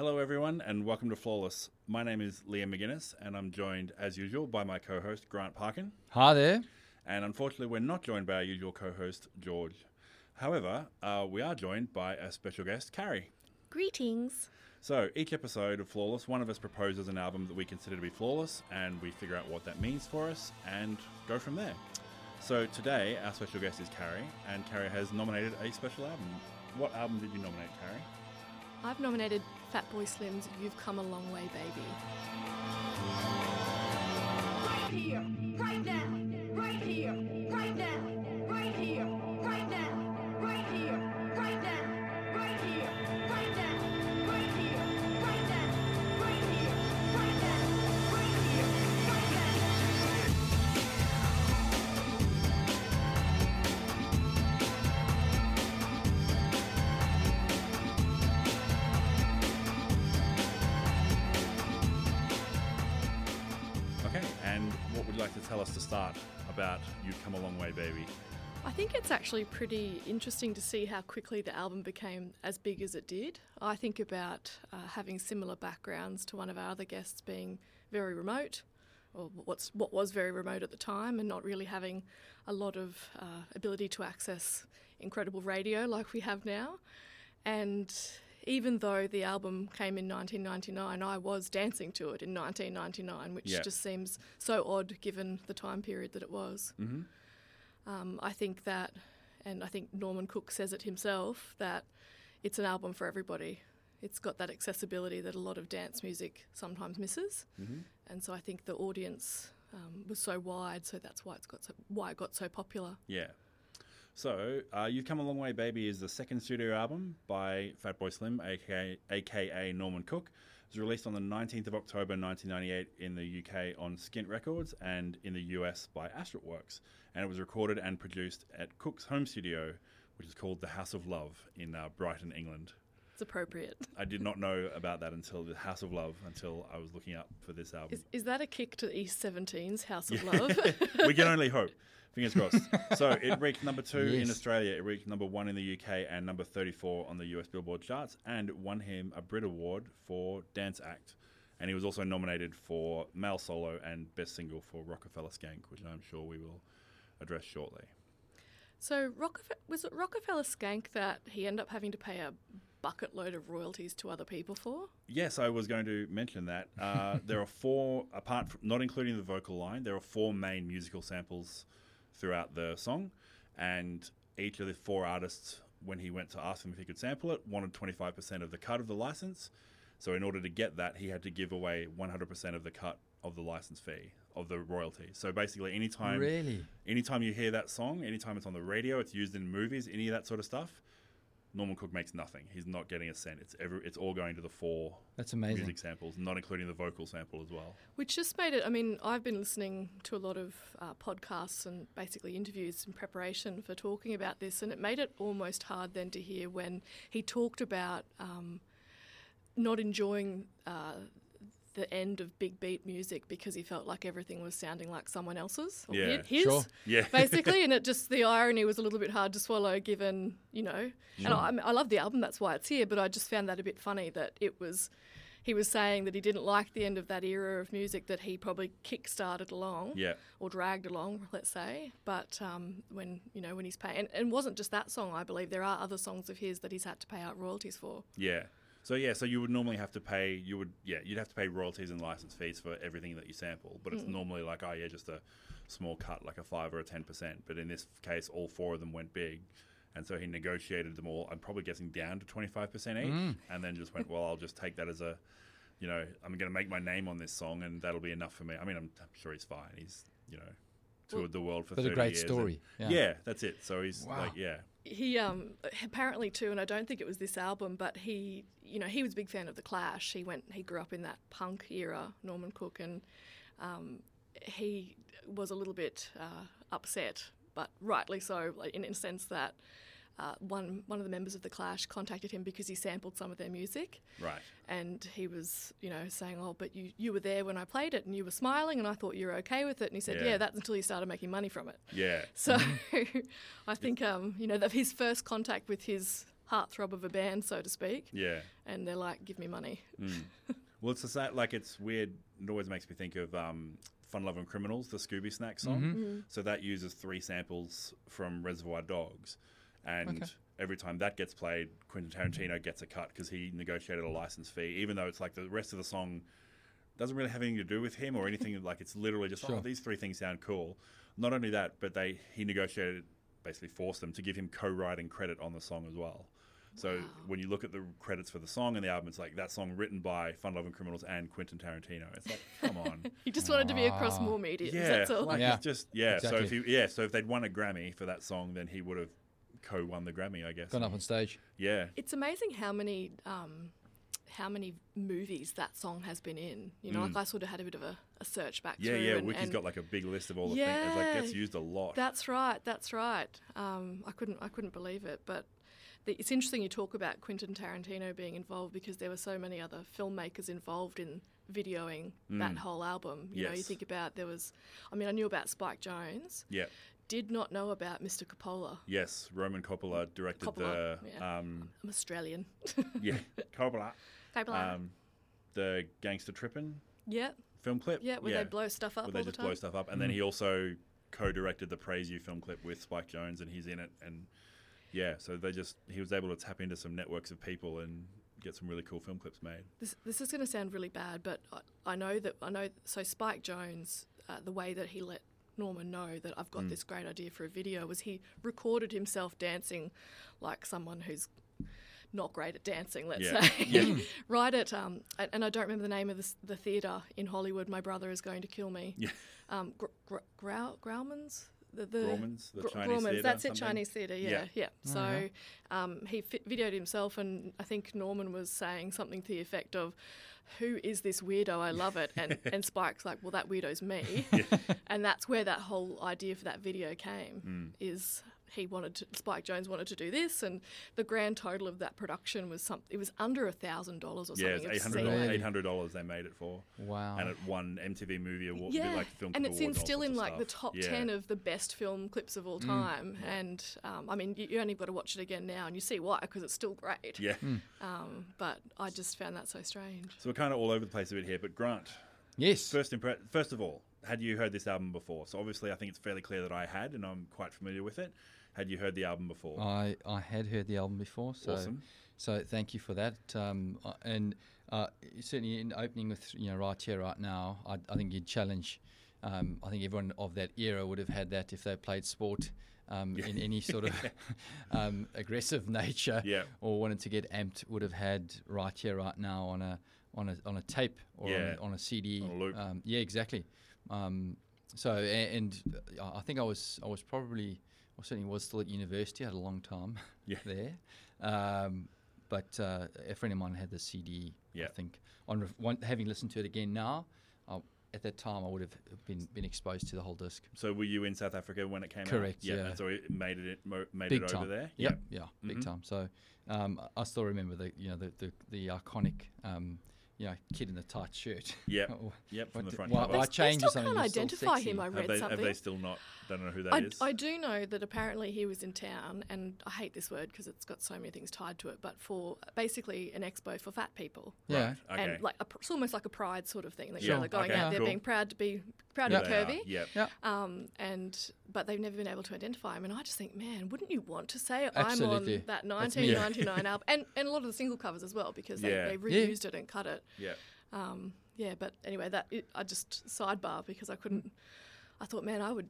Hello, everyone, and welcome to Flawless. My name is Liam McGuinness, and I'm joined, as usual, by my co host, Grant Parkin. Hi there. And unfortunately, we're not joined by our usual co host, George. However, uh, we are joined by a special guest, Carrie. Greetings. So, each episode of Flawless, one of us proposes an album that we consider to be flawless, and we figure out what that means for us and go from there. So, today, our special guest is Carrie, and Carrie has nominated a special album. What album did you nominate, Carrie? I've nominated Fatboy Slim's You've Come a Long Way, Baby. Right here, I think it's actually pretty interesting to see how quickly the album became as big as it did. I think about uh, having similar backgrounds to one of our other guests being very remote, or what's what was very remote at the time, and not really having a lot of uh, ability to access incredible radio like we have now. And even though the album came in 1999, I was dancing to it in 1999, which Yeah. just seems so odd given the time period that it was. Mm-hmm. Um, I think that, and I think Norman Cook says it himself, that it's an album for everybody. It's got that accessibility that a lot of dance music sometimes misses, Mm-hmm. and so I think the audience um, was so wide, so that's why it's got so, why it got so popular. Yeah. So, uh, You've Come a Long Way, Baby is the second studio album by Fatboy Slim, aka, aka Norman Cook. It was released on the 19th of October 1998 in the UK on Skint Records and in the US by Astralwerks. And it was recorded and produced at Cook's home studio, which is called the House of Love in uh, Brighton, England. It's appropriate. I did not know about that until the House of Love until I was looking up for this album. Is, is that a kick to East 17's House of Love? we can only hope. Fingers crossed. so it reached number two in Australia. It reached number one in the UK and number 34 on the US Billboard charts, and it won him a Brit Award for Dance Act. And he was also nominated for Male Solo and Best Single for Rockefeller Skank, which I'm sure we will address shortly. so Rockefe- was it Rockefeller Skank that he ended up having to pay a bucket load of royalties to other people for? Yes, I was going to mention that. Uh, there are four, apart from not including the vocal line, there are four main musical samples throughout the song, and each of the four artists, when he went to ask them if he could sample it, wanted 25% of the cut of the license. So in order to get that, he had to give away 100% of the cut of the license fee of the royalty. So basically, anytime Really? anytime you hear that song, anytime it's on the radio, it's used in movies, any of that sort of stuff. Norman Cook makes nothing. He's not getting a cent. It's every, it's all going to the four That's amazing. music samples, not including the vocal sample as well. Which just made it. I mean, I've been listening to a lot of uh, podcasts and basically interviews in preparation for talking about this, and it made it almost hard then to hear when he talked about um, not enjoying uh, the end of big beat music because he felt like everything was sounding like someone else's or Yeah. his. Sure. Yeah, Basically, and it just the irony was a little bit hard to swallow, given you know. And I, I, I love the album, that's why it's here. But I just found that a bit funny that it was he was saying that he didn't like the end of that era of music that he probably kick-started along yeah, or dragged along, let's say. But um, when you know when he's paying, and, and it wasn't just that song. I believe there are other songs of his that he's had to pay out royalties for. yeah. So yeah, so you would normally have to pay. You would yeah, you'd have to pay royalties and license fees for everything that you sample. But it's hmm. normally like oh yeah, just a small cut, like a five or a ten percent. But in this case, all four of them went big. And so he negotiated them all. I'm probably guessing down to 25% each, hmm. and then just went, well, I'll just take that as a, you know, I'm going to make my name on this song, and that'll be enough for me. I mean, I'm, I'm sure he's fine. He's, you know, toured the world for But a great years and- story, Yeah. yeah. that's it. So he's Wow. like, yeah, he um apparently too and i don't think it was this album but he you know he was a big fan of the clash. He went he grew up in that punk era norman cook and um, he was a little bit uh, upset but rightly so like, in, in a sense that uh, one one of the members of the Clash contacted him because he sampled some of their music, right. and he was, you know, saying, "Oh, but you you were there when I played it, and you were smiling, and I thought you were okay with it." And he said, Yeah. "Yeah, that's until you started making money from it." Yeah. So I think, um, you know, that his first contact with his heartthrob of a band, so to speak, Yeah. and they're like, "Give me money." Well, it's the same. Like it's weird. It always makes me think of um, "Fun Loving Criminals," the Scooby Snack song. Mm-hmm. So that uses three samples from Reservoir Dogs, and Okay. every time that gets played, Quentin Tarantino gets a cut because he negotiated a license fee, even though it's like the rest of the song doesn't really have anything to do with him or anything. like it's literally just oh, Sure. oh, these three things sound cool. Not only that, but they he negotiated, basically forced them to give him co-writing credit on the song as well. So when you look at the credits for the song and the album, it's like that song written by Fun Loving Criminals and Quentin Tarantino. It's like, come on. He just wanted to be across more media. yeah, that's all. like Yeah. just yeah. So if he, yeah, so if they'd won a Grammy for that song, then he would have co-won the Grammy, I guess. Gone up on stage. Yeah, It's amazing how many um, how many movies that song has been in. You know, like I sort of had a bit of a, a search back Mm. yeah, through. yeah. and, Wiki's and got like a big list of all the things. It like gets used a lot. That's right. That's right. Um, I couldn't. I couldn't believe it. But the, it's interesting you talk about Quentin Tarantino being involved because there were so many other filmmakers involved in videoing that whole album. You know, you Mm. Think about there was. I mean, I knew about Spike Jonze. yeah. Did not know about Mr. Coppola. Yes, Roman Coppola directed Coppola, the yeah. um, I'm Australian. yeah Coppola Coppola. um, the Gangster Trippin' yeah. film clip. Yeah. Where they blow stuff up where they all the just time. blow stuff up, and then he also co-directed the Praise You film clip with Spike Jonze, and he's in it. And yeah, so they just he was able to tap into some networks of people and get some really cool film clips made. This, this is going to sound really bad, but I, I know that I know. So Spike Jonze, uh, the way that he let Norman know that I've Mm. got this great idea for a video was he recorded himself dancing like someone who's not great at dancing, let's Yeah. say. Yeah. right at um, and and I don't remember the name of the, the theatre in Hollywood. My brother is going to kill me. Yeah. Um, Gr- Gr- Grau- Grauman's. The, the Grauman's, the Gr- Chinese Grauman's, theatre, That's it. Chinese theatre. Yeah, Yeah. yeah. Oh, So um, he fi- videoed himself, and I think Norman was saying something to the effect of, "Who is this weirdo? I love it." And and Spike's like, "Well, that weirdo's me." and that's where that whole idea for that video came. Hmm. Is he wanted to, Spike Jonze wanted to do this, and the grand total of that production was some. It was under a thousand dollars or Yeah, something. it's eight obscene. eight hundred dollars they made it for, Wow. and it won MTV Movie Award, Yeah, like film and it's in still in of like the top Yeah. ten of the best film clips of all Mm. time. And um, I mean, you, you only got to watch it again now, and you see why because it's still great. Yeah, Um, but I just found that so strange. so we're kind of all over the place a bit here. But Grant, yes. first impre- first of all, had you heard this album before? So obviously, I think it's fairly clear that I had, and I'm quite familiar with it. Had you heard the album before? I, I had heard the album before, so Awesome. so thank you for that. Um, uh, and uh, certainly in opening with you know right here, right now, I, I think you'd challenge. Um, I think everyone of that era would have had that if they played sport um, in any sort of um, aggressive nature Yeah. or wanted to get amped, would have had right here, right now on a on a on a tape or on, Yeah. a, on a CD. On a loop. Um, yeah, exactly. Um, so and uh, I think I was I was probably I certainly was still at university. I had a long time Yeah. there, um, but uh, a friend of mine had the CD. Yeah. I think on ref- one, having listened to it again now, at that time I would have been been exposed to the whole disc. So were you in South Africa when it came out? Correct, yeah. and So it made it made Big it time. over there. Yep. Yeah, big Mhm. time. So um, I still remember the you know the the, the iconic um, you know kid in the tight shirt. Yep. Or Yep. From the front why- cover. why They change still something? can't You're still identify him, sexy. I have read they, something. have they still not? Don't know who that I, is. I do know that apparently he was in town, and I hate this word because it's got so many things tied to it, but for basically an expo for fat people. Yeah. Okay. And like a, it's almost like a pride sort of thing. That Sure. you know, they're going Okay, out there cool. being proud to be proud Yeah. to They be curvy. Yep. Yeah. Um, and but they've never been able to identify him, and I just think, man, wouldn't you want to say I'm on that 1999 album, and and a lot of the single covers as well because they, Yeah. they Yeah. reused it and cut it. Yeah. Um, yeah, but anyway, that it, I just sidebar because I couldn't. I thought, man, I would.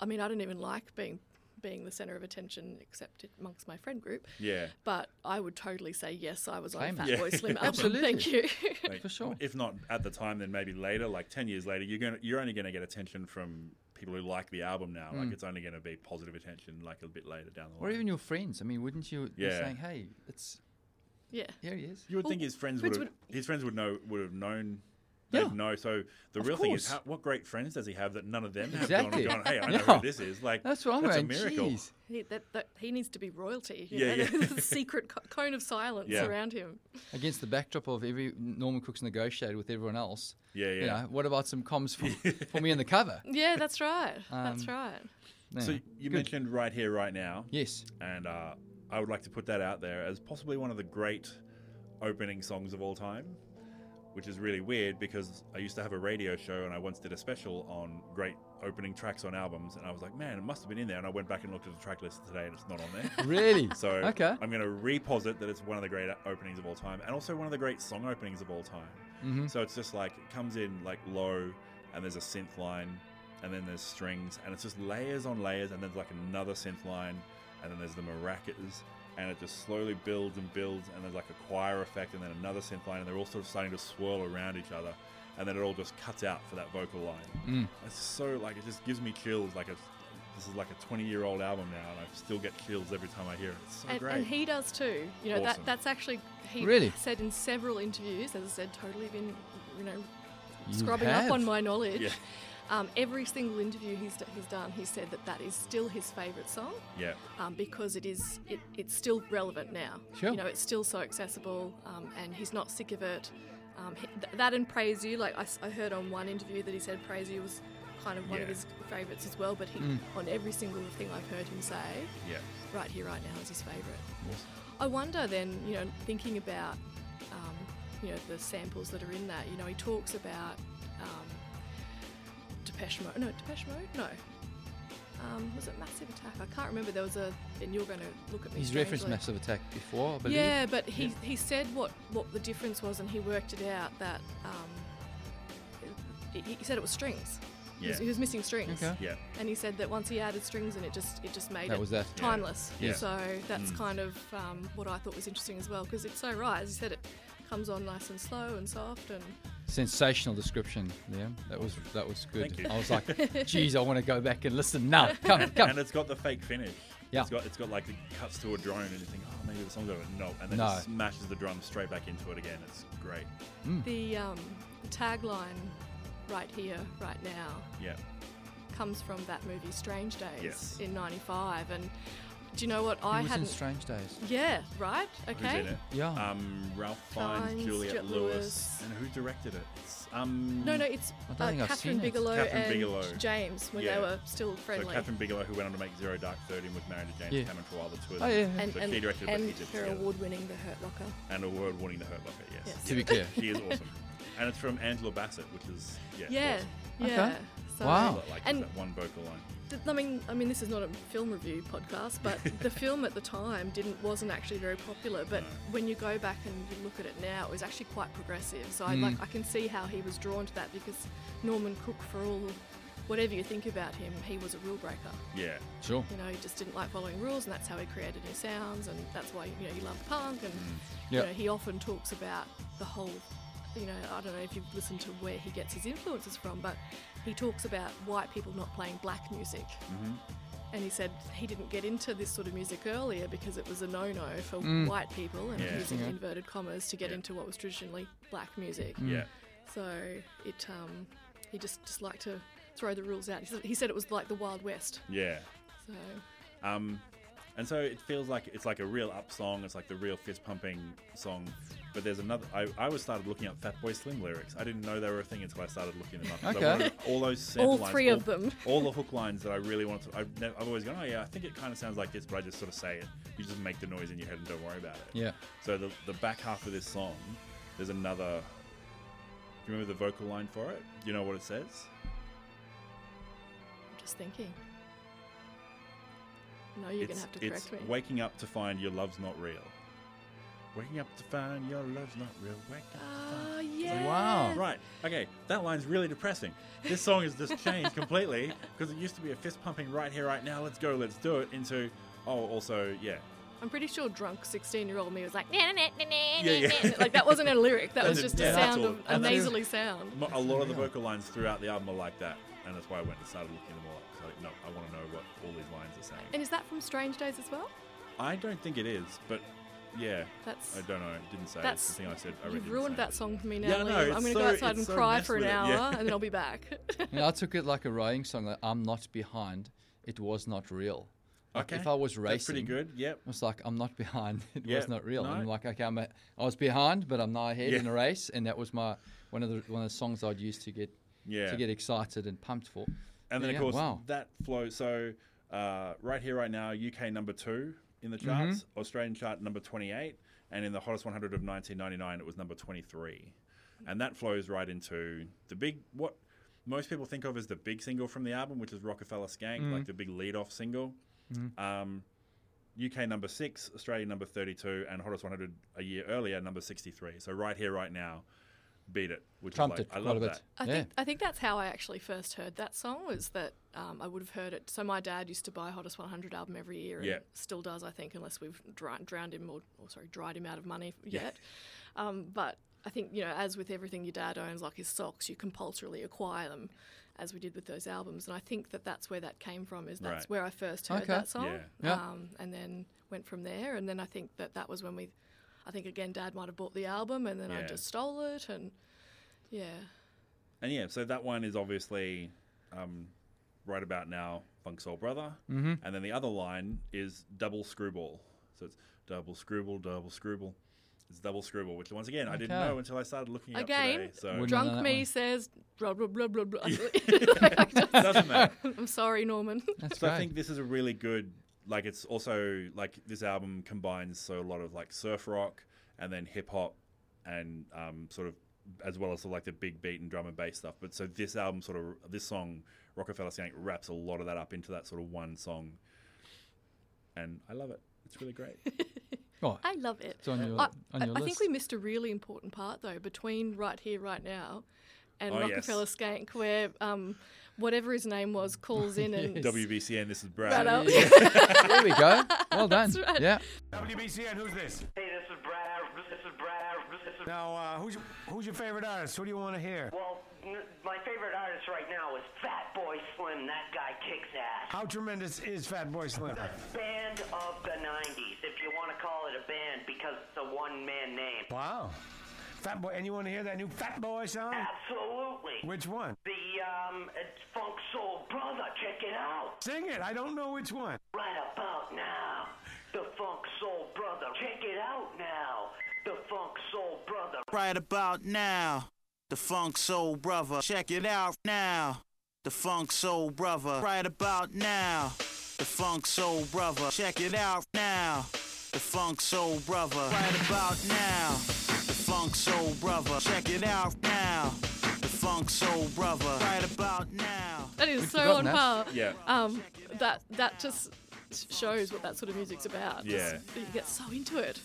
I mean, I don't even like being being the center of attention, except amongst my friend group. Yeah. But I would totally say yes. I was on a Same. Fat Yeah. Boy Slim album. Absolutely. Thank you. Like, For sure. If not at the time, then maybe later, like ten years later, you're gonna you're only gonna get attention from people who like the album now. Mm. Like it's only gonna be positive attention like a bit later down the line. Or even your friends. I mean, wouldn't you be Yeah. saying, "Hey, it's yeah. here he is." you would Well, think his friends friends would have his friends would know would have known. Yeah. They'd know. So the Of real thing is, course. how, what great friends does he have that none of them have Exactly. gone and gone? Hey, I know Yeah. who this is. Like That's what I'm that's a going. miracle. Jeez. He, that, that, he needs to be royalty. You Yeah, know? yeah. There's a secret co- cone of silence Yeah. around him. Against the backdrop of every Norman Cook's negotiated with everyone else. Yeah, yeah. You know, what about some comms for, for me on the cover? Yeah, that's right. that's Um, right. Yeah. So you Good. mentioned right here, right now, Yes. and uh, I would like to put that out there as possibly one of the great opening songs of all time, which is really weird because I used to have a radio show and I once did a special on great opening tracks on albums, and I was like, man, it must have been in there. And I went back and looked at the track list today, and it's not on there. Really? So okay. I'm going to reposit that it's one of the great openings of all time, and also one of the great song openings of all time. Mm-hmm. So it's just like it comes in like low, and there's a synth line, and then there's strings, and it's just layers on layers, and then there's like another synth line, and then there's the maracas, and it just slowly builds and builds, and there's like a choir effect, and then another synth line, and they're all sort of starting to swirl around each other, and then it all just cuts out for that vocal line. Mm. It's so like it just gives me chills. Like it's, this is like a 20 year old album now, and I still get chills every time I hear it. It's so and, great. and he does too. You know, that that's actually he Really? said in several interviews, as I said, totally been you know You scrubbing have? up on my knowledge. Yeah. Um, every single interview he's, d- he's done, he said that that is still his favourite song yeah, um, because it is it, it's still relevant now. Sure. You know, it's still so accessible, um, and he's not sick of it. Um, he, th- that and Praise You, like I heard on one interview that he said Praise You was kind of one of his favourites as well. But he, Mm. on every single thing I've heard him say, yeah. right here, right now is his favourite. I wonder then, you know, thinking about, um, you know, the samples that are in that. You know, he talks about Depeche Mode. No, Depeche Mode. No. Um, was it Massive Attack? I can't remember. There was a, and you're going to look at me. He's referenced. Massive Attack before, I believe. Yeah, but he, he said what, what the difference was, and he worked it out that um, he, he said it was strings. He, was, Yeah. he was missing strings. Okay. Yeah, And he said that once he added strings and it just it just made That it was that. Yeah. timeless. Yeah. So that's Mm. kind of um, what I thought was interesting as well, because it's so right. As you said, it comes on nice and slow and soft, and Sensational description. Yeah, that was that was good. Thank you. I was like, geez, I want to go back and listen. No, come, come. and it's got the fake finish. Yeah. It's got it's got like it cuts to a drone and you think, oh, maybe the song's over. No, and then No. it smashes the drum straight back into it again. It's great. the, um, tagline "Right here, right now" Yeah, comes from that movie Strange Days Yes. in '95. And do you know what I He was in hadn't? Strange Days. yeah, right. Okay. who's Okay. in it? Yeah. Um, Ralph Fiennes, Fiennes, Juliette Juliette Lewis. Lewis. and who directed it? It's um. No, no, it's I don't uh, think I've Kathryn seen it. Bigelow Kathryn and Bigelow. James when Yeah. they were still friendly. So. Kathryn Bigelow, who went on to make Zero Dark Thirty and was married to James Yeah. Cameron for a while, the two of them. Oh them. yeah. and So and, she directed, but and he did her together. award-winning The Hurt Locker. And award winning The Hurt Locker, yes. Yes. To be clear. She is awesome. And it's from Angela Bassett, which is, yeah. Yeah, awesome. yeah. Okay. So, Wow. But, like And that one vocal line. Th- I mean, I mean, this is not a film review podcast, but the film at the time didn't wasn't actually very popular. But No. when you go back and you look at it now, it was actually quite progressive. So I Mm. like I can see how he was drawn to that because Norman Cook, for all whatever you think about him, he was a rule breaker. Yeah. Sure. You know, he just didn't like following rules, and that's how he created his sounds, and that's why you know he loved punk. And Yeah. you know, he often talks about the whole. You know, I don't know if you've listened to where he gets his influences from, but he talks about white people not playing black music. Mm-hmm. And he said he didn't get into this sort of music earlier because it was a no-no for Mm. white people, and Yeah. Using Yeah. inverted commas to get Yeah. into what was traditionally black music. Mm. Yeah. So it, um, he just just liked to throw the rules out. He said, he said it was like the Wild West. Yeah. So Um, and so it feels like it's like a real up song. It's like the real fist pumping song. But there's another. I, I was started looking up Fatboy Slim lyrics. I didn't know they were a thing until I started looking them up. Okay. wanted all those sample all lines, three of all- them. all the hook lines that I really wanted to. I've, never, I've always gone, oh yeah, I think it kind of sounds like this, but I just sort of say it. You just make the noise in your head and don't worry about it. Yeah. So the the back half of this song, there's another. Do you remember the vocal line for it? Do you know what it says? I'm just thinking. No, you're it's, gonna have to it's correct me. waking up to find your love's not real. Waking up to find your love's not real. Wake up. to find- Ah, yeah. Wow. Right. Okay. That line's really depressing. This song has just changed completely because it used to be a fist pumping right here, right now. Let's go. Let's do it. Into oh, also yeah. I'm pretty sure drunk 16 year old me was like, nah, nah, nah, nah, nah, Yeah, yeah. nah," like that wasn't a lyric. That was That's- just yeah, a that's sound all- of a that's all. nasally sound. Mo- A lot of the vocal lines throughout the album are like that, and that's why I went and started looking them all up. So like, no, I want to know what all these lines are saying. And is that from Strange Days as well? I don't think it is, but yeah, That's I don't know. It didn't say. That's- it's the thing I said. I you've ruined say. that song for me now. Yeah, I know, Liam. I'm gonna so- go outside and so cry for an hour, yeah. and then I'll be back. Yeah, I took it like a rowing song. Like, I'm not behind. It was not real. Like, Okay. If I was racing, That's pretty good. Yep. It was like I'm not behind. It Yeah, was not real. no. I'm like, okay, I'm a, I was behind, but I'm now ahead Yeah. in a race, and that was my one of the one of the songs I'd use to get Yeah. to get excited and pumped for. And then, Yeah, of course, wow. that flow. So, uh, right here, right now, UK number two, in the Mm-hmm. charts. Australian chart number 28, and in the hottest 100 of 1999, it was number 23. And that flows right into the big what most people think of as the big single from the album, which is Rockefeller Skank, Mm-hmm. like the big lead-off single. Um, UK number six, Australia number 32, and hottest 100 a year earlier, number 63. So right here, right now, beat it. Which Trumped is it like, I a love bit. that. I yeah. think I think that's how I actually first heard that song was that um, I would have heard it. So my dad used to buy Hottest 100 album every year, and Yeah. still does, I think, unless we've dry, drowned him or, or sorry, dried him out of money yet. Um, but I think you know, as with everything your dad owns, like his socks, you compulsorily acquire them, as we did with those albums. And I think that that's where that came from. Is that's Right. where I first heard Okay. that song, Yeah. Yeah. Um, and then went from there. And then I think that that was when we. I think again, Dad might have bought the album, and then I just stole it, and yeah, And yeah, so that one is obviously um, right about now, Funk Soul Brother. Mm-hmm. And then the other line is double screwball. So it's double screwball, double screwball. It's double screwball, which once again I didn't know until I started looking up Again, today. So Drunk me one. says blah blah blah blah blah. doesn't matter. I'm sorry, Norman. That's So great. I think this is a really good like it's also like this album combines so a lot of like surf rock and then hip hop and um, sort of as well as sort of like the big beat and drum and bass stuff. But so this album sort of this song Rockefeller Skank wraps a lot of that up into that sort of one song, and I love it. It's really great. oh, I love it. it's on your, I, on I- your I list. think we missed a really important part though between right here, right now, and Oh, yes. Rockefeller Skank, where um, whatever his name was calls in and. Yes. WBCN, this is Brad. Right out. there we go. Well done. That's right. Yeah. WBCN, who's this? Hey, this is Brad. This is Brad. This is Now, uh, who's your, who's your favorite artist? Who do you want to hear? well, n- my favorite artist right now is Fat Boy Slim. That guy kicks ass. How tremendous is Fat Boy Slim? The band of the '90s, if you want to call it a band, because it's a one-man name. Wow. Fat Boy, and you want to hear that new Fat Boy song? Absolutely. Which one? The um, it's Funk Soul Brother. Check it out. Sing it. I don't know which one. Right about now, the Funk Soul Brother. Check it out now, the Funk Soul Brother. Right about now, the Funk Soul Brother. Check it out now, the Funk Soul Brother. Right about now, the Funk Soul Brother. Check it out now, the Funk Soul Brother. Right about now, the Funk Soul Brother. Check it out now, the Funk Soul Brother. Right about now. That is We'd so forgotten on that. par. Yeah. Um, that that just shows what that sort of music's about. Just- Yeah. you get so into it.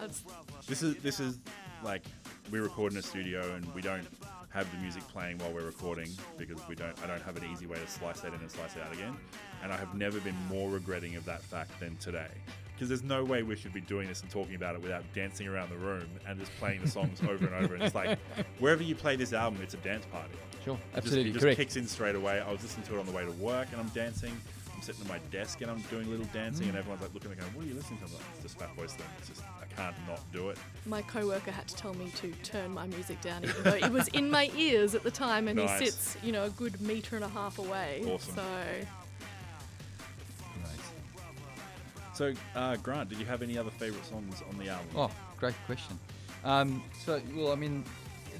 That's, This is this is like we record in a studio and we don't have the music playing while we're recording because we don't I don't have an easy way to slice that in and slice it out again. And I have never been more regretting of that fact than today. Because there's no way we should be doing this and talking about it without dancing around the room and just playing the songs over and over. And it's like wherever you play this album, it's a dance party. Sure. It just- it just correct. kicks in straight away. I was listening to it on the way to work and I'm dancing. I'm sitting at my desk and I'm doing a little dancing Mm. and everyone's like looking at me going, What are you listening to? I'm like, it's just Fat Boy thing. It's just I can't not do it. my coworker had to tell me to turn my music down, even though it was in my ears at the time, and Nice. he sits, you know, a good meter and a half away. Awesome. So So, uh, Grant, did you have any other favourite songs on the album? Oh, great question. Um, so, well, I mean,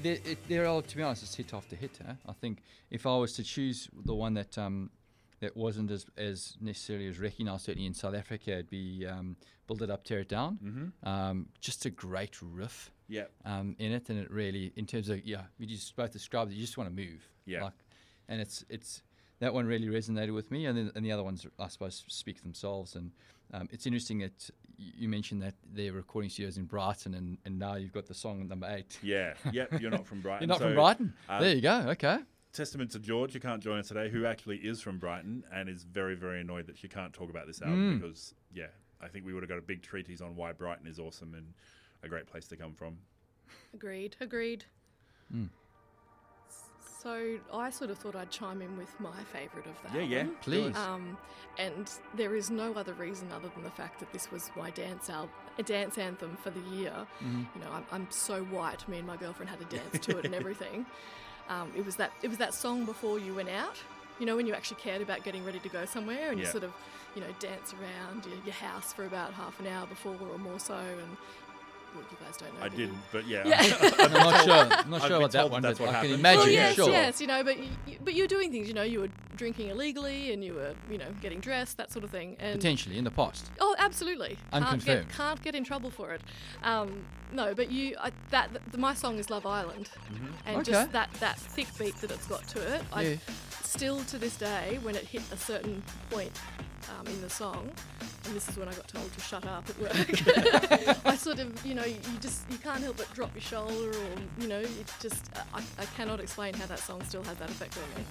there, it, there are, all to be honest, it's hit after hit. I think if I was to choose the one that um, that wasn't as, as necessarily as recognised, certainly in South Africa, it'd be um, Build It Up, Tear It Down. Mm-hmm. Um, just a great riff Yeah. um, in it, and it really, in terms of, yeah, you just both described it, you just want to move. Yeah. Like, and it's, it's, that one really resonated with me, and then and the other ones, I suppose, speak for themselves. And um, it's interesting that you mentioned that their recording studios in Brighton, and, and now you've got the song number eight. Yeah. Yep. You're not from Brighton. You're not So, from Brighton. uh, there you go. Okay. Testament to George, who can't join us today, who actually is from Brighton and is very, very annoyed that she can't talk about this album Mm. because, yeah, I think we would have got a big treatise on why Brighton is awesome and a great place to come from. agreed, agreed. Hmm. So I sort of thought I'd chime in with my favourite of that. Yeah, yeah. album. Please. Um, and there is no other reason other than the fact that this was my dance al- a dance anthem for the year. Mm-hmm. You know, I'm, I'm so white. Me and my girlfriend had to dance to it and everything. Um, it was that it was that song before you went out. You know, when you actually cared about getting ready to go somewhere, and you sort of, you know, dance around your, your house for about half an hour before or more so, and well, you guys don't know. I but you- didn't, but yeah. Yeah. I'm not sure. I'm not sure about that one, that's but what I can happened. imagine. Well, yeah, yes, sure. yes, you know, but you, you- but you're doing things. You know, you were drinking illegally, and you were, you know, getting dressed, that sort of thing. And Potentially in the past. Oh, absolutely. Can't Unconfirmed. get, can't get in trouble for it. Um, no, but you, I, that th- my song is Love Island, and Okay. just that that thick beat that it's got to it. Yeah. I still to this day, when it hit a certain point um, in the song, and this is when I got told to shut up at work. I sort of, you know, you just you can't help but drop your shoulder, or you know, it just I, I cannot explain how that song still has that effect on me.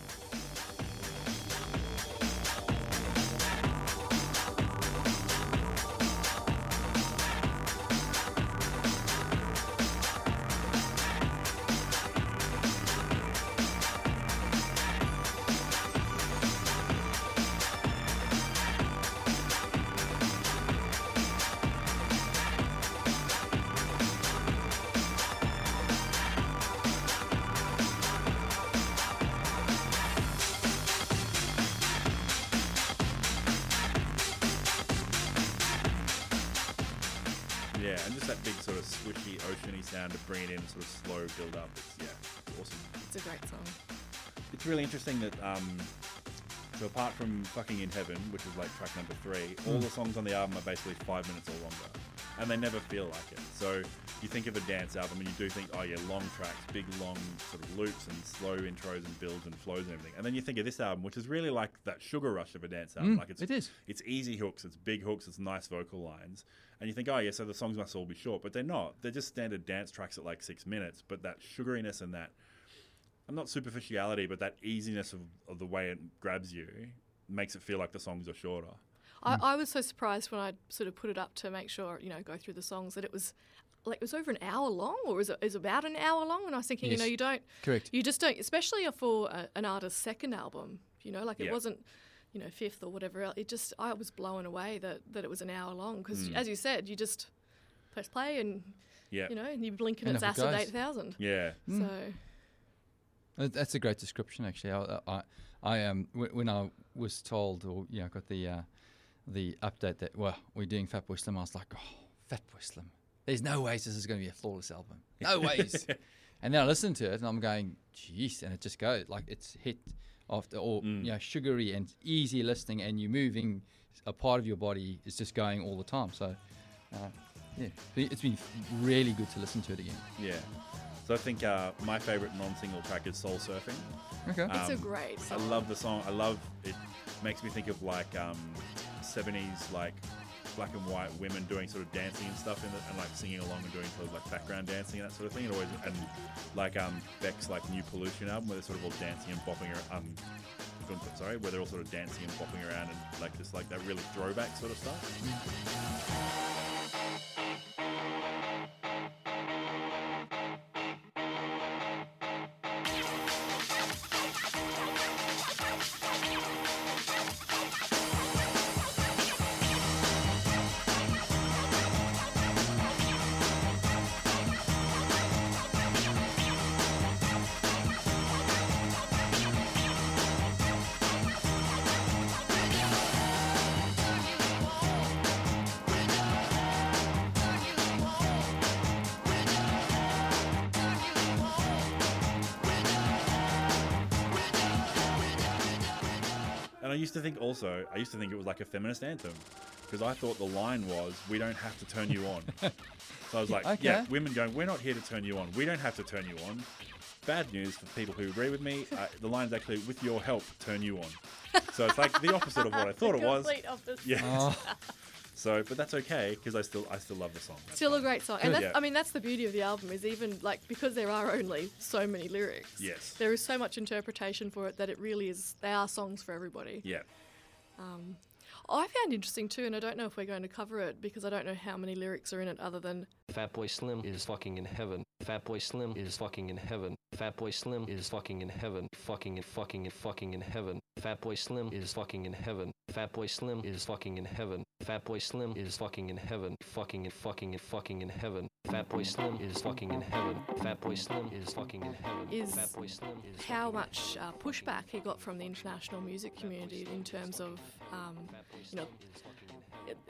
And just that big sort of swishy, oceany sound to bring it in, sort of slow build up. It's, yeah, it's awesome. It's a great song. It's really interesting that, um, so apart from Fucking in Heaven, which is like track number three, all the songs on the album are basically five minutes or longer. And they never feel like it. So you think of a dance album and you do think, oh yeah, long tracks, big long sort of loops and slow intros and builds and flows and everything. And then you think of this album, which is really like that sugar rush of a dance album. Mm, like it's it is. it's easy hooks, it's big hooks, it's nice vocal lines. And you think, oh yeah, so the songs must all be short, but they're not. They're just standard dance tracks at like six minutes. But that sugariness and that, I'm not superficiality, but that easiness of, of the way it grabs you makes it feel like the songs are shorter. I, mm. I was so surprised when I sort of put it up to make sure, you know, go through the songs that it was like it was over an hour long or is it is about an hour long? And I was thinking, you know, you don't, Correct. you just don't, especially for a, an artist's second album, you know, like it Yeah. wasn't, you know, fifth or whatever. else. It just, I was blown away that that it was an hour long because, Mm. as you said, you just press play and Yeah. you know, and you blink and And it's off it acid eight thousand. Yeah. So Uh, That's a great description, actually. I, I, I um, w- when I was told, or you know, I got the uh, the update that well, we're doing Fatboy Slim, I was like, oh, Fatboy Slim. There's no ways this is going to be a flawless album. No ways. and then I listened to it, and I'm going, jeez, and it just goes like it's hit after all, you know, sugary and easy listening, and you're moving. A part of your body is just going all the time. So, uh, yeah, it's been really good to listen to it again. Yeah. So I think uh, my favorite non-single track is Soul Surfing. Okay. it's a Um, great I love the song. I love it. Makes me think of like um, 70s like black and white women doing sort of dancing and stuff in it, and like singing along and doing sort of like background dancing and that sort of thing. It always and like um, Beck's like new Pollution album where they're sort of all dancing and bopping around. Um, sorry, where they're all sort of dancing and bopping around and like just like that really throwback sort of stuff. I used to think also, I used to think it was like a feminist anthem because I thought the line was, "We don't have to turn you on." so I was like, Okay. "Yeah, women going, we're not here to turn you on. We don't have to turn you on." Bad news for people who agree with me. Uh, the line's actually, "With your help, turn you on." So it's like the opposite of what I thought it was. Complete opposite. Yeah. Oh, So, but that's okay because I still, I still love the song. That's Still a great song, and that's, Yeah. I mean that's the beauty of the album is even like because there are only so many lyrics. Yes. there is so much interpretation for it that it really is. They are songs for everybody. Yeah. Um, I found interesting too, and I don't know if we're going to cover it because I don't know how many lyrics are in it other than Fatboy Slim is fucking in heaven. Fatboy Slim is fucking in heaven. Fatboy Slim is fucking in heaven. Fucking and fucking and fucking in heaven. Fatboy Slim is fucking in heaven. Fatboy Slim is fucking in heaven. Fatboy Slim is fucking in heaven. Fucking and fucking and fucking in heaven. Fatboy Slim is fucking in heaven. Fatboy Slim is fucking in heaven. Is Fatboy Slim is how much uh, pushback he got from the international music community in terms of um, you know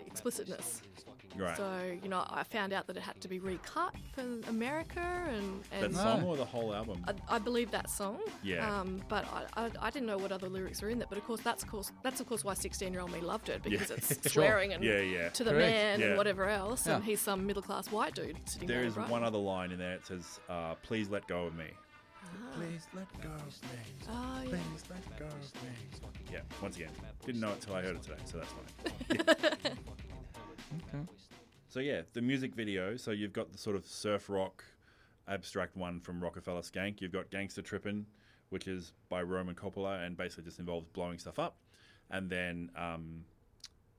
explicitness. Right. So you know, I found out that it had to be recut for America, and, That and song or the whole album? I, I believe that song. Yeah. Um, but I, I, I didn't know what other lyrics were in it. But of course, that's of course that's of course why 16 year old me loved it because Yeah. it's Sure. swearing and Yeah, yeah. to the Correct. man Yeah. and whatever else, and he's some middle class white dude sitting There there. is right? one other line in there. It says, uh, "Please let go of me." Please let go of me. Oh, yeah. Please let go of me. Yeah. Once again, didn't know it till I heard it today, so that's fine. So yeah, the music video. So you've got the sort of surf rock, abstract one from Rockefeller Skank. You've got Gangster Trippin', which is by Roman Coppola and basically just involves blowing stuff up, and then um,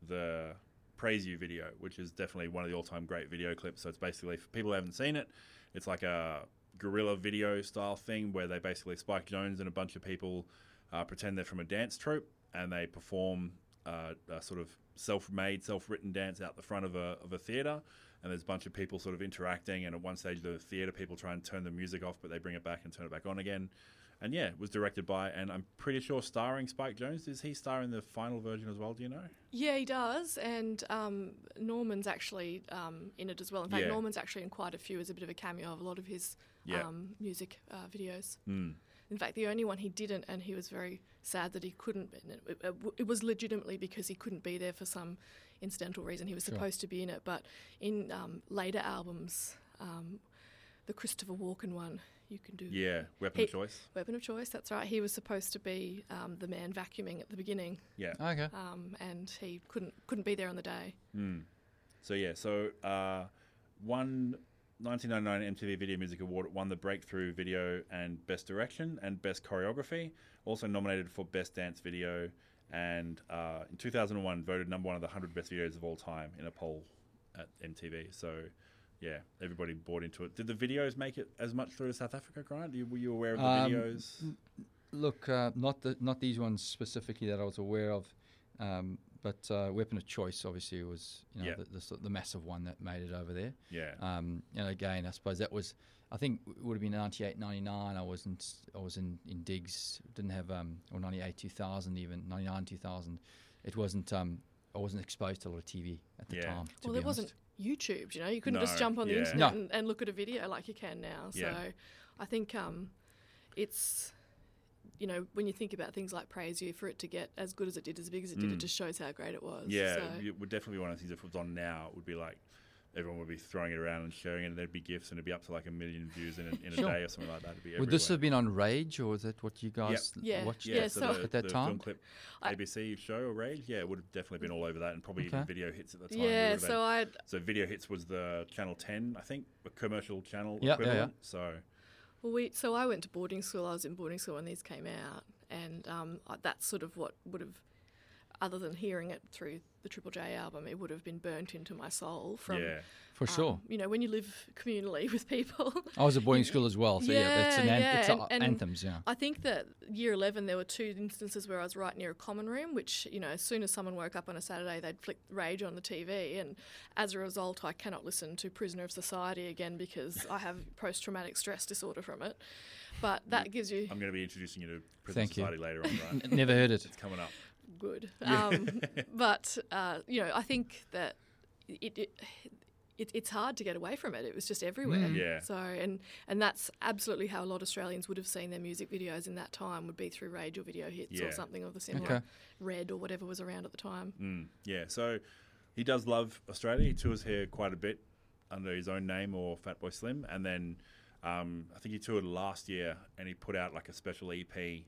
the Praise You video, which is definitely one of the all-time great video clips. So it's basically for people who haven't seen it, it's like a guerrilla video style thing where they basically Spike Jonze and a bunch of people uh, pretend they're from a dance troupe and they perform uh, a sort of self-made, self-written dance out the front of a of a theater. And there's a bunch of people sort of interacting, and at one stage the theater, people try and turn the music off, but they bring it back and turn it back on again. And yeah, it was directed by, and I'm pretty sure starring Spike Jonze. Is he star in the final version as well? Do you know? Yeah, he does, and um, Norman's actually um, in it as well. In fact, Yeah. Norman's actually in quite a few as a bit of a cameo of a lot of his Yeah. um, music uh, videos. Mm. In fact, the only one he didn't, and he was very sad that he couldn't. and It, it, it was legitimately because he couldn't be there for some incidental reason. He was supposed to be in it, but in um, later albums, um, the Christopher Walken one, you can do Yeah, weapon He- of choice. Weapon of Choice. That's right. He was supposed to be um, the man vacuuming at the beginning, Yeah. Okay. um, and he couldn't couldn't be there on the day. So yeah, so uh, one 1999 MTV Video Music Award won the Breakthrough Video and Best Direction and Best Choreography. Also nominated for Best Dance Video, and uh, in 2001 voted number one of the 100 best videos of all time in a poll at MTV. So. Yeah, everybody bought into it. Did the videos make it as much through to South Africa, Grant? Were you aware of the Um, videos? Look, uh, not the not these ones specifically that I was aware of, um, but uh, weapon of choice obviously was you know Yeah. the, the, the massive one that made it over there. Yeah. Um, and again, I suppose that was I think it would have been 98, 99. I wasn't I was in, in digs. Didn't have um or 98, 2000 even 99, 2000. It wasn't um I wasn't exposed to a lot of TV at the Yeah. time. To well, be there wasn't. YouTube. You know, you couldn't just jump on the yeah. internet No. and, and look at a video like you can now. So, I think um, it's you know when you think about things like Praise You for it to get as good as it did, as big as it did, it just shows how great it was. Mm. Yeah, So, it would definitely be one of the things. If it was on now, it would be like everyone would be throwing it around and sharing it, and there'd be gifts, and it'd be up to like a million views in a, in a Sure. day or something like that. It'd be Would this have been on Rage or is that what you guys Yeah. watched Yeah, Yeah, so, so- the, at that the time? film clip I- ABC show or Rage, yeah, it would have definitely been all over that, and probably even video hits at the time. Yeah. So I so video hits was the Channel Ten, I think, a commercial channel Yeah, yeah, equivalent. yeah. So well we so I went to boarding school. I was in boarding school when these came out, and um, that's sort of what would have. Other than hearing it through the Triple J album, it would have been burnt into my soul from yeah, for um, sure? you know, when you live communally with people. I was at boarding school as well, so yeah, that's an Yeah, an- yeah, it's and- a- and anthems, yeah. I think that year 11, there were two instances where I was right near a common room, which, you know, as soon as someone woke up on a Saturday, they'd flick Rage on the TV. And as a result, I cannot listen to Prisoner of Society again because I have post traumatic stress disorder from it. But that gives you I'm going to be introducing you to Prison Thank you. Society later on, right? Never heard it. it's coming up. Good. Um, but, uh, you know, I think that it, it, it, it's hard to get away from it. It was just everywhere. Mm. Yeah. So and and that's absolutely how a lot of Australians would have seen their music videos in that time would be through Rage or Video Hits Yeah. or something of the similar Okay. Red or whatever was around at the time. Mm, yeah, so he does love Australia. He tours here quite a bit under his own name or Fatboy Slim, and then um, I think he toured last year and he put out like a special EP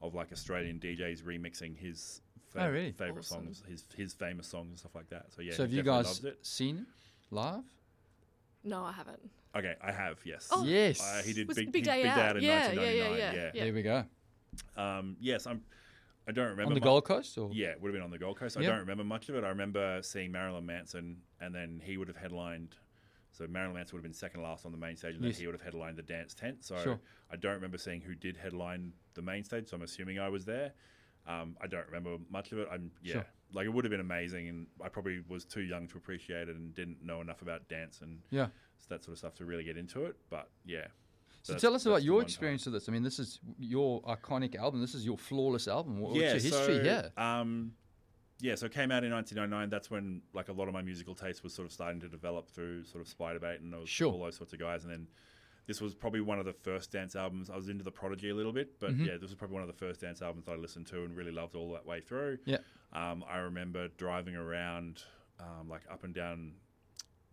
of like Australian DJs remixing his fa- Oh, really? favorite Awesome. songs, his his famous songs and stuff like that. So yeah, so have you guys loves it. seen it live? No, I haven't. Okay, I have yes. Oh. yes. Uh, he did Was big, Big he- Day big Out. Day Out in Yeah, yeah, yeah, 1999. yeah, yeah. There we go. Um, yes, I'm. I don't remember On the mu- Gold Coast, or Yeah, it would have been on the Gold Coast. I don't remember much of it. I remember seeing Marilyn Manson, and then he would have headlined. So Marilyn Manson would have been second last on the main stage, and Yes. then he would have headlined the dance tent. So Sure. I don't remember seeing who did headline the main stage. So I'm assuming I was there. Um, I don't remember much of it. I'm yeah, Sure. like it would have been amazing, and I probably was too young to appreciate it and didn't know enough about dance and yeah. that sort of stuff to really get into it. But yeah. So tell us about your one time. experience with this. I mean, this is your iconic album. This is your flawless album. What's yeah, your history so, here? Um, yeah, so it came out in 1999. That's when like a lot of my musical taste was sort of starting to develop through sort of Spiderbait and those, Sure. all those sorts of guys. And then this was probably one of the first dance albums. I was into the Prodigy a little bit, but Mm-hmm. yeah, this was probably one of the first dance albums I listened to and really loved all that way through. Yeah. Um, I remember driving around um, like up and down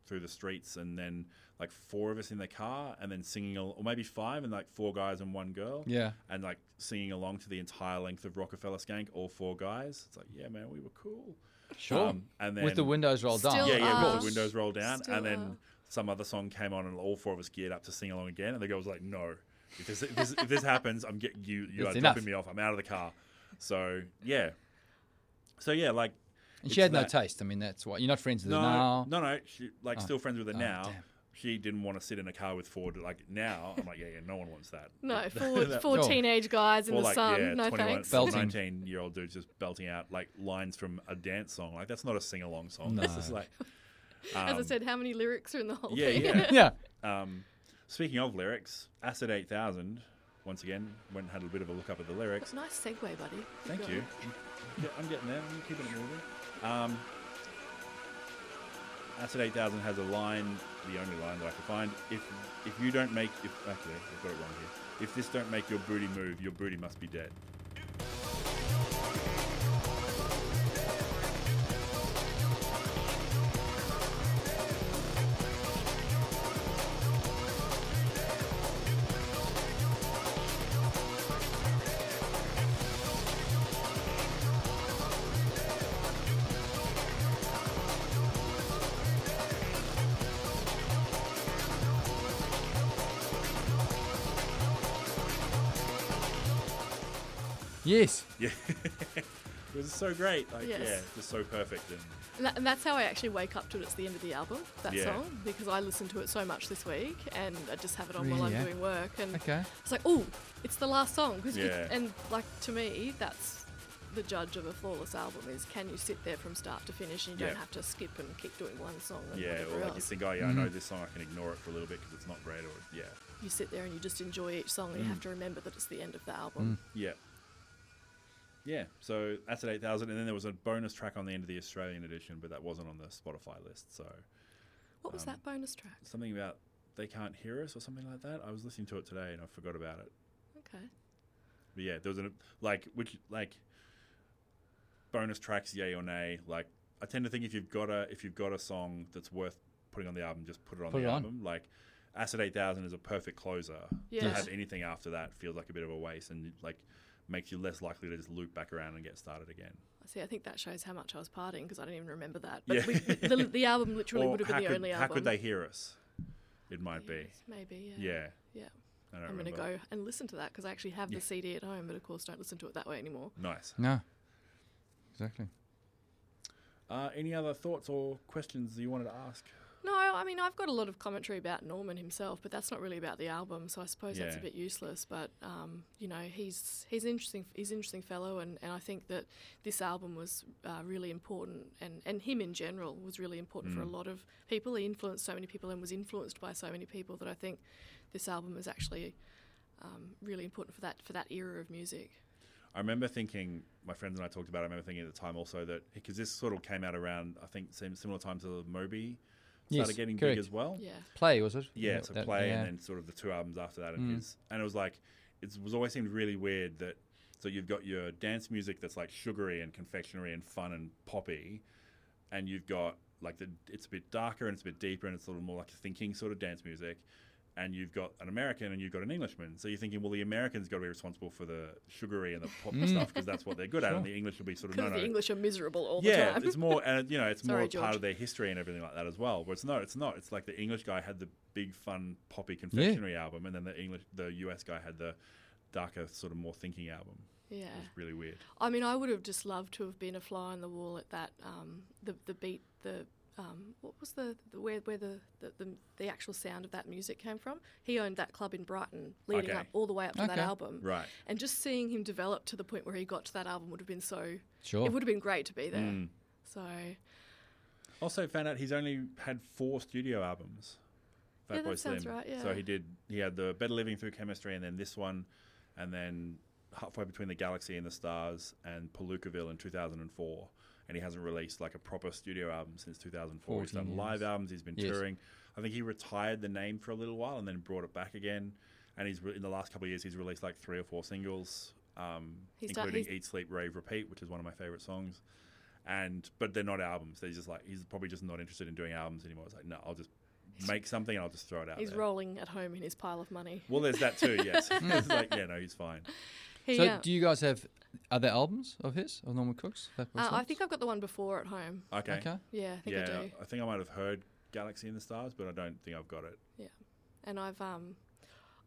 through the streets and then like four of us in the car and then singing al- or maybe five and like four guys and one girl Yeah. and like singing along to the entire length of Rockefeller Skank, all four guys. It's like, yeah, man, we were cool. Sure. Um, and then With the windows rolled down. Yeah, yeah, with the windows rolled down, Still and then are. Some other song came on, and all four of us geared up to sing along again. And the girl was like, "No, if this if this, if this happens, I'm getting you. You It's are enough. dropping me off. I'm out of the car." So yeah, so yeah, like And she it's had no taste. I mean, that's why you're not friends with no, her now. no, no. She, like Oh. still friends with her Oh, now. damn. She didn't want to sit in a car with four. Like now, I'm like, yeah, yeah. No one wants that. No, four, That- four teenage guys in the like sun. yeah, no thanks. Belting. 19 year old dudes just belting out like lines from a dance song. Like that's not a sing along song. No. It's just like As I um, said, how many lyrics are in the whole yeah, thing? yeah. Yeah. Um, speaking of lyrics, Acid 8000, once again, went and had a bit of a look up at the lyrics. nice segue, buddy. Thank Good you. Yeah, I'm getting there. I'm keeping it moving. Um, Acid 8000 has a line, the only line that I could find. If if you don't make, if actually I've got it wrong here. If this don't make your booty move, your booty must be dead. So great. Like Yes. yeah, just so perfect and And, that, and that's how I actually wake up to it. It's the end of the album, that Yeah. song, because I listen to it so much this week, and I just have it on while I'm Really, eh? doing work, and Okay. it's like, oh, it's the last song. 'cause it- Yeah. and like to me, that's the judge of a flawless album is can you sit there from start to finish and you Yeah. don't have to skip and keep doing one song and yeah, whatever or like you think, oh yeah, I Mm-hmm. know this song, I can ignore it for a little bit because it's not great, or yeah, You sit there and you just enjoy each song, and you have to remember that it's the end of the Mm. album. yeah, yeah. So Acid 8000, and then there was a bonus track on the end of the Australian edition, but that wasn't on the Spotify list. So What was Um, that bonus track? something about they can't hear us or something like that. I was listening to it today and I forgot about it. Okay. But yeah, there was a like which like bonus tracks, yay or nay. Like I tend to think if you've got a if you've got a song that's worth putting on the album, just put it on Put the it on. album. Like Acid Eight Thousand is a perfect closer. To have anything after that feels like a bit of a waste and like makes you less likely to just loop back around and get started again. I see, I think that shows how much I was partying because I don't even remember that. But Yeah. we, the, the album literally Or would have been the could, only album. how could they hear us? It might be. Maybe. Yeah. Yeah. Yeah. I don't I'm going to go and listen to that because I actually have Yeah. the CD at home, but of course don't listen to it that way anymore. Nice. No. Exactly. Uh, any other thoughts or questions you wanted to ask? No, I mean I've got a lot of commentary about Norman himself, but that's not really about the album, so I suppose that's a bit useless. But um, you know, he's he's interesting. He's an interesting fellow, and, and I think that this album was uh, really important, and, and him in general was really important for a Mm. lot of people. He influenced so many people and was influenced by so many people that I think this album is actually um, really important for that for that era of music. I remember thinking, my friends and I talked about it. I remember thinking at the time also that because this sort of came out around, I think, similar time to Moby started Yes, getting correct. big as well. Yeah. Play was it? Yeah, so that- play yeah. and then sort of the two albums after that, and Mm. his, and it was like it was always seemed really weird that so you've got your dance music that's like sugary and confectionery and fun and poppy, and you've got like the it's a bit darker and it's a bit deeper and it's a little more like a thinking sort of dance music. And you've got an American and you've got an Englishman. So you're thinking, well, the American's got to be responsible for the sugary and the pop Mm. stuff because that's what they're good at, and the English will be sort of Because no, no. the English are miserable all yeah, the time. Yeah, it's more, and you know, it's Sorry, more George. part of their history and everything like that as well. But it's not. It's not. It's like the English guy had the big, fun, poppy confectionery album, and then the English, the US guy had the darker, sort of more thinking album. yeah. It was really weird. I mean, I would have just loved to have been a fly on the wall at that. Um, the the beat, the um, what was the, the where where the, the, the the actual sound of that music came from? He owned that club in Brighton, leading Okay. up all the way up to that album. Right. And just seeing him develop to the point where he got to that album would have been so. Sure. It would have been great to be there. Mm. So Also found out he's only had four studio albums. Yeah, that Fatboy sounds Slim. right, So he did. He had the Better Living Through Chemistry, and then this one, and then halfway between the galaxy and the stars, and Palookaville in 2004. And he hasn't released like a proper studio album since 2004. He's 14 done live albums. He's been Yes. touring. I think he retired the name for a little while and then brought it back again. And he's re- in the last couple of years he's released like three or four singles, um, He's done- including "Eat, Sleep, Rave, Repeat," which is one of my favorite songs. And but they're not albums. They're just like he's probably just not interested in doing albums anymore. It's like no, I'll just make something and I'll just throw it out. He's there. rolling at home in his pile of money. Well, there's that too. Yes, it's like yeah, no, he's fine. He, So, uh, do you guys have other albums of his, of Norman Cook's? Fat uh, I think I've got the one before at home. Okay. Okay. Yeah, I think I Yeah, do. I think I might have heard Galaxy in the Stars, but I don't think I've got it. Yeah, and I've um,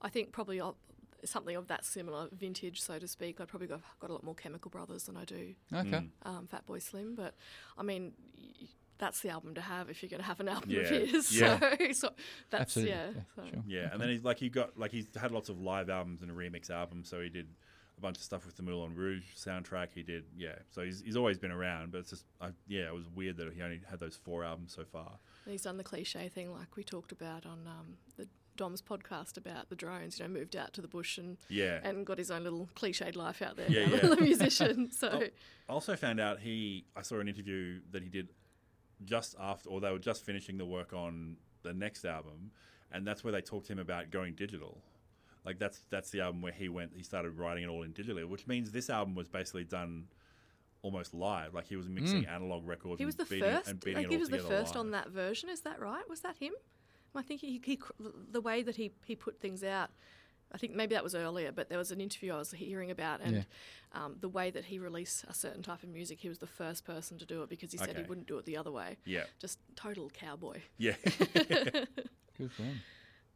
I think probably of- something of that similar vintage, so to speak. I've probably got, got a lot more Chemical Brothers than I do Okay. Mm. um, Fatboy Slim, but I mean. Y- that's the album to have if you're going to have an album Yeah, of his. yeah. So, so that's Absolutely. yeah. Yeah, so. sure. Yeah, and then he's like he got like he's had lots of live albums and remix albums. So he did a bunch of stuff with the Moulin Rouge soundtrack. He did yeah. So he's he's always been around, but it's just I, yeah, it was weird that he only had those four albums so far. And he's done the cliche thing like we talked about on um, the Dom's podcast about the drones. You know, moved out to the bush and Yeah. and got his own little cliched life out there. Yeah, now, yeah. the musician. So I also found out he I saw an interview that he did just after or they were just finishing the work on the next album and that's where they talked to him about going digital. Like that's that's the album where he went he started writing it all in digitally, which means this album was basically done almost live. Like he was mixing analog records he was the beating, first. and beating Like it he all was the first live. on that version. Is that right? Was that him? I think he, he the way that he, he put things out. I think maybe that was earlier, but there was an interview I was hearing about, and um, the way that he released a certain type of music, he was the first person to do it because he said he wouldn't do it the other way. Yeah. Just total cowboy. Yeah. Good for him.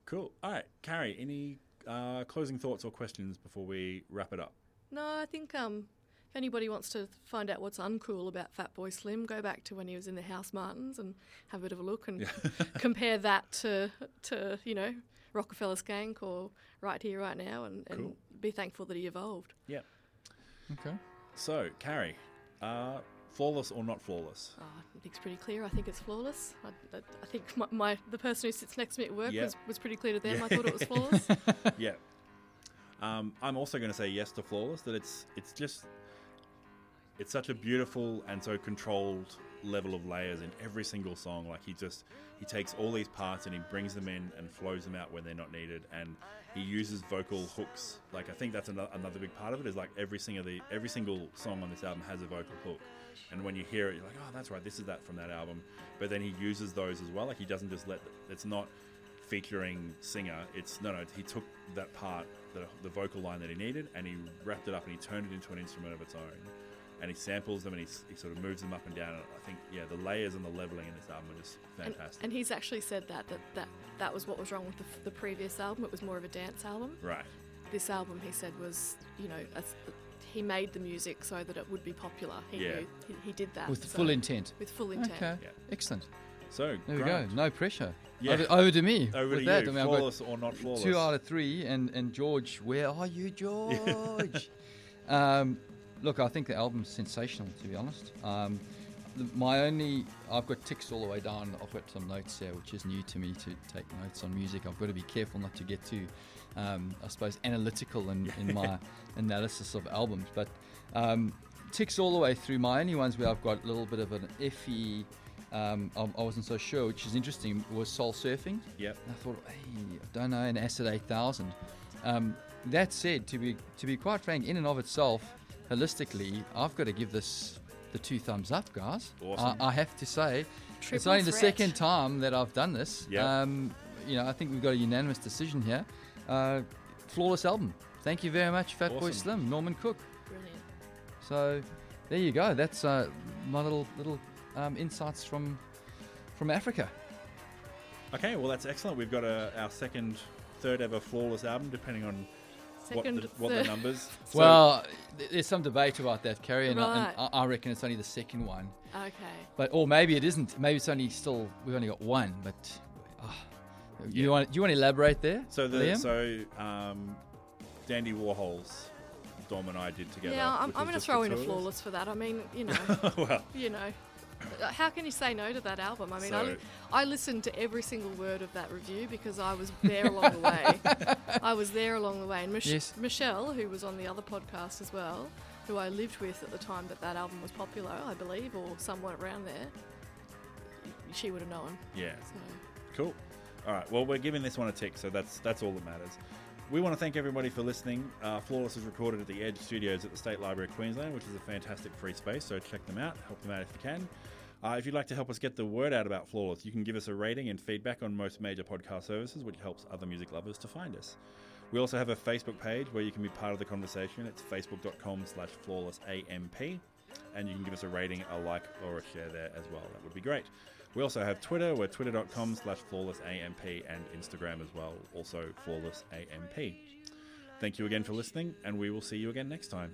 cool. All right, Carrie, any uh, closing thoughts or questions before we wrap it up? No, I think um, if anybody wants to find out what's uncool about Fatboy Slim, go back to when he was in the Housemartins and have a bit of a look and compare that to to you know Rockafeller Skank or Right Here Right Now, and, and Cool. be thankful that he evolved. Yeah. Okay. So, Carrie, uh, flawless or not flawless? Oh, I think it's pretty clear. I think it's flawless. I, I, I think my, my the person who sits next to me at work Yeah. was, was pretty clear to them. Yeah. I thought it was flawless. yeah. Um, I'm also going to say yes to flawless. That it's it's just it's such a beautiful and so controlled level of layers in every single song. Like he just he takes all these parts and he brings them in and flows them out when they're not needed, and he uses vocal hooks. Like I think that's another, big part of it is like every single the every single song on this album has a vocal hook. And when you hear it, you're like, oh, that's right, this is that from that album. But then he uses those as well. Like he doesn't just let it's not featuring singer. It's no, no. He took that part, the, the vocal line that he needed, and he wrapped it up and he turned it into an instrument of its own. And he samples them and he, he sort of moves them up and down. And I think, yeah, the layers and the leveling in this album are just fantastic. and he's actually said that that that, that was what was wrong with the, the previous album. It was more of a dance album. right. this album he said was you know a, he made the music so that it would be popular he Yeah. knew, he, he did that With so- full intent. with full intent Okay. Yeah. Excellent. So There we go. No pressure. Yeah. Over, over to me. Over with to that. you. I mean, I've got flawless or not flawless? two out of three, and and George, where are you, George? um, look, I think the album's sensational, to be honest. Um, my only, I've got ticks all the way down. I've got some notes here, which is new to me to take notes on music. I've got to be careful not to get too, um, I suppose, analytical in, in my analysis of albums. But um, ticks all the way through. My only ones where I've got a little bit of an iffy. Um, I, I wasn't so sure, which is interesting. Was Soul Surfing? Yep. And I thought, hey, I don't know, an Acid 8000. Um, that said, to be to be quite frank, in and of itself, holistically, I've got to give this the two thumbs up, guys. Awesome. I, I have to say, it's Triple only the second time that I've done this. Yep. Um, you know, I think we've got a unanimous decision here. Uh, flawless album. Thank you very much, Fatboy Awesome. Slim, Norman Cook. brilliant So there you go. That's uh, my little little um, insights from from Africa. Okay, well that's excellent. We've got a, our second, third ever flawless album, depending on what second the, what the numbers. So- well, there's some debate about that, Kerry, and, I, and I I reckon it's only the second one. okay But or maybe it isn't. Maybe it's only still we've only got one. But ah, you Yeah. want do you want to elaborate there? So the Liam? so um, Dandy Warhols, Dom and I did together. yeah i'm, I'm going to throw in a two of us. flawless for that i mean you know well, you know how can you say no to that album? I mean, I, li- I listened to every single word of that review because I was there along the way. I was there along the way. And Mich- Yes. Michelle, who was on the other podcast as well, who I lived with at the time that that album was popular, I believe, or somewhere around there, she would have known. Yeah. So. Cool. All right. Well, we're giving this one a tick, so that's that's all that matters. We want to thank everybody for listening. Uh, Flawless is recorded at the Edge Studios at the State Library of Queensland, which is a fantastic free space. So check them out. Help them out if you can. Uh, if you'd like to help us get the word out about Flawless, you can give us a rating and feedback on most major podcast services, which helps other music lovers to find us. We also have a Facebook page where you can be part of the conversation. It's facebook.com slash flawlessamp. And you can give us a rating, a like, or a share there as well. That would be great. We also have Twitter. We're twitter.com slash flawlessamp and Instagram as well, also flawlessamp. Thank you again for listening, and we will see you again next time.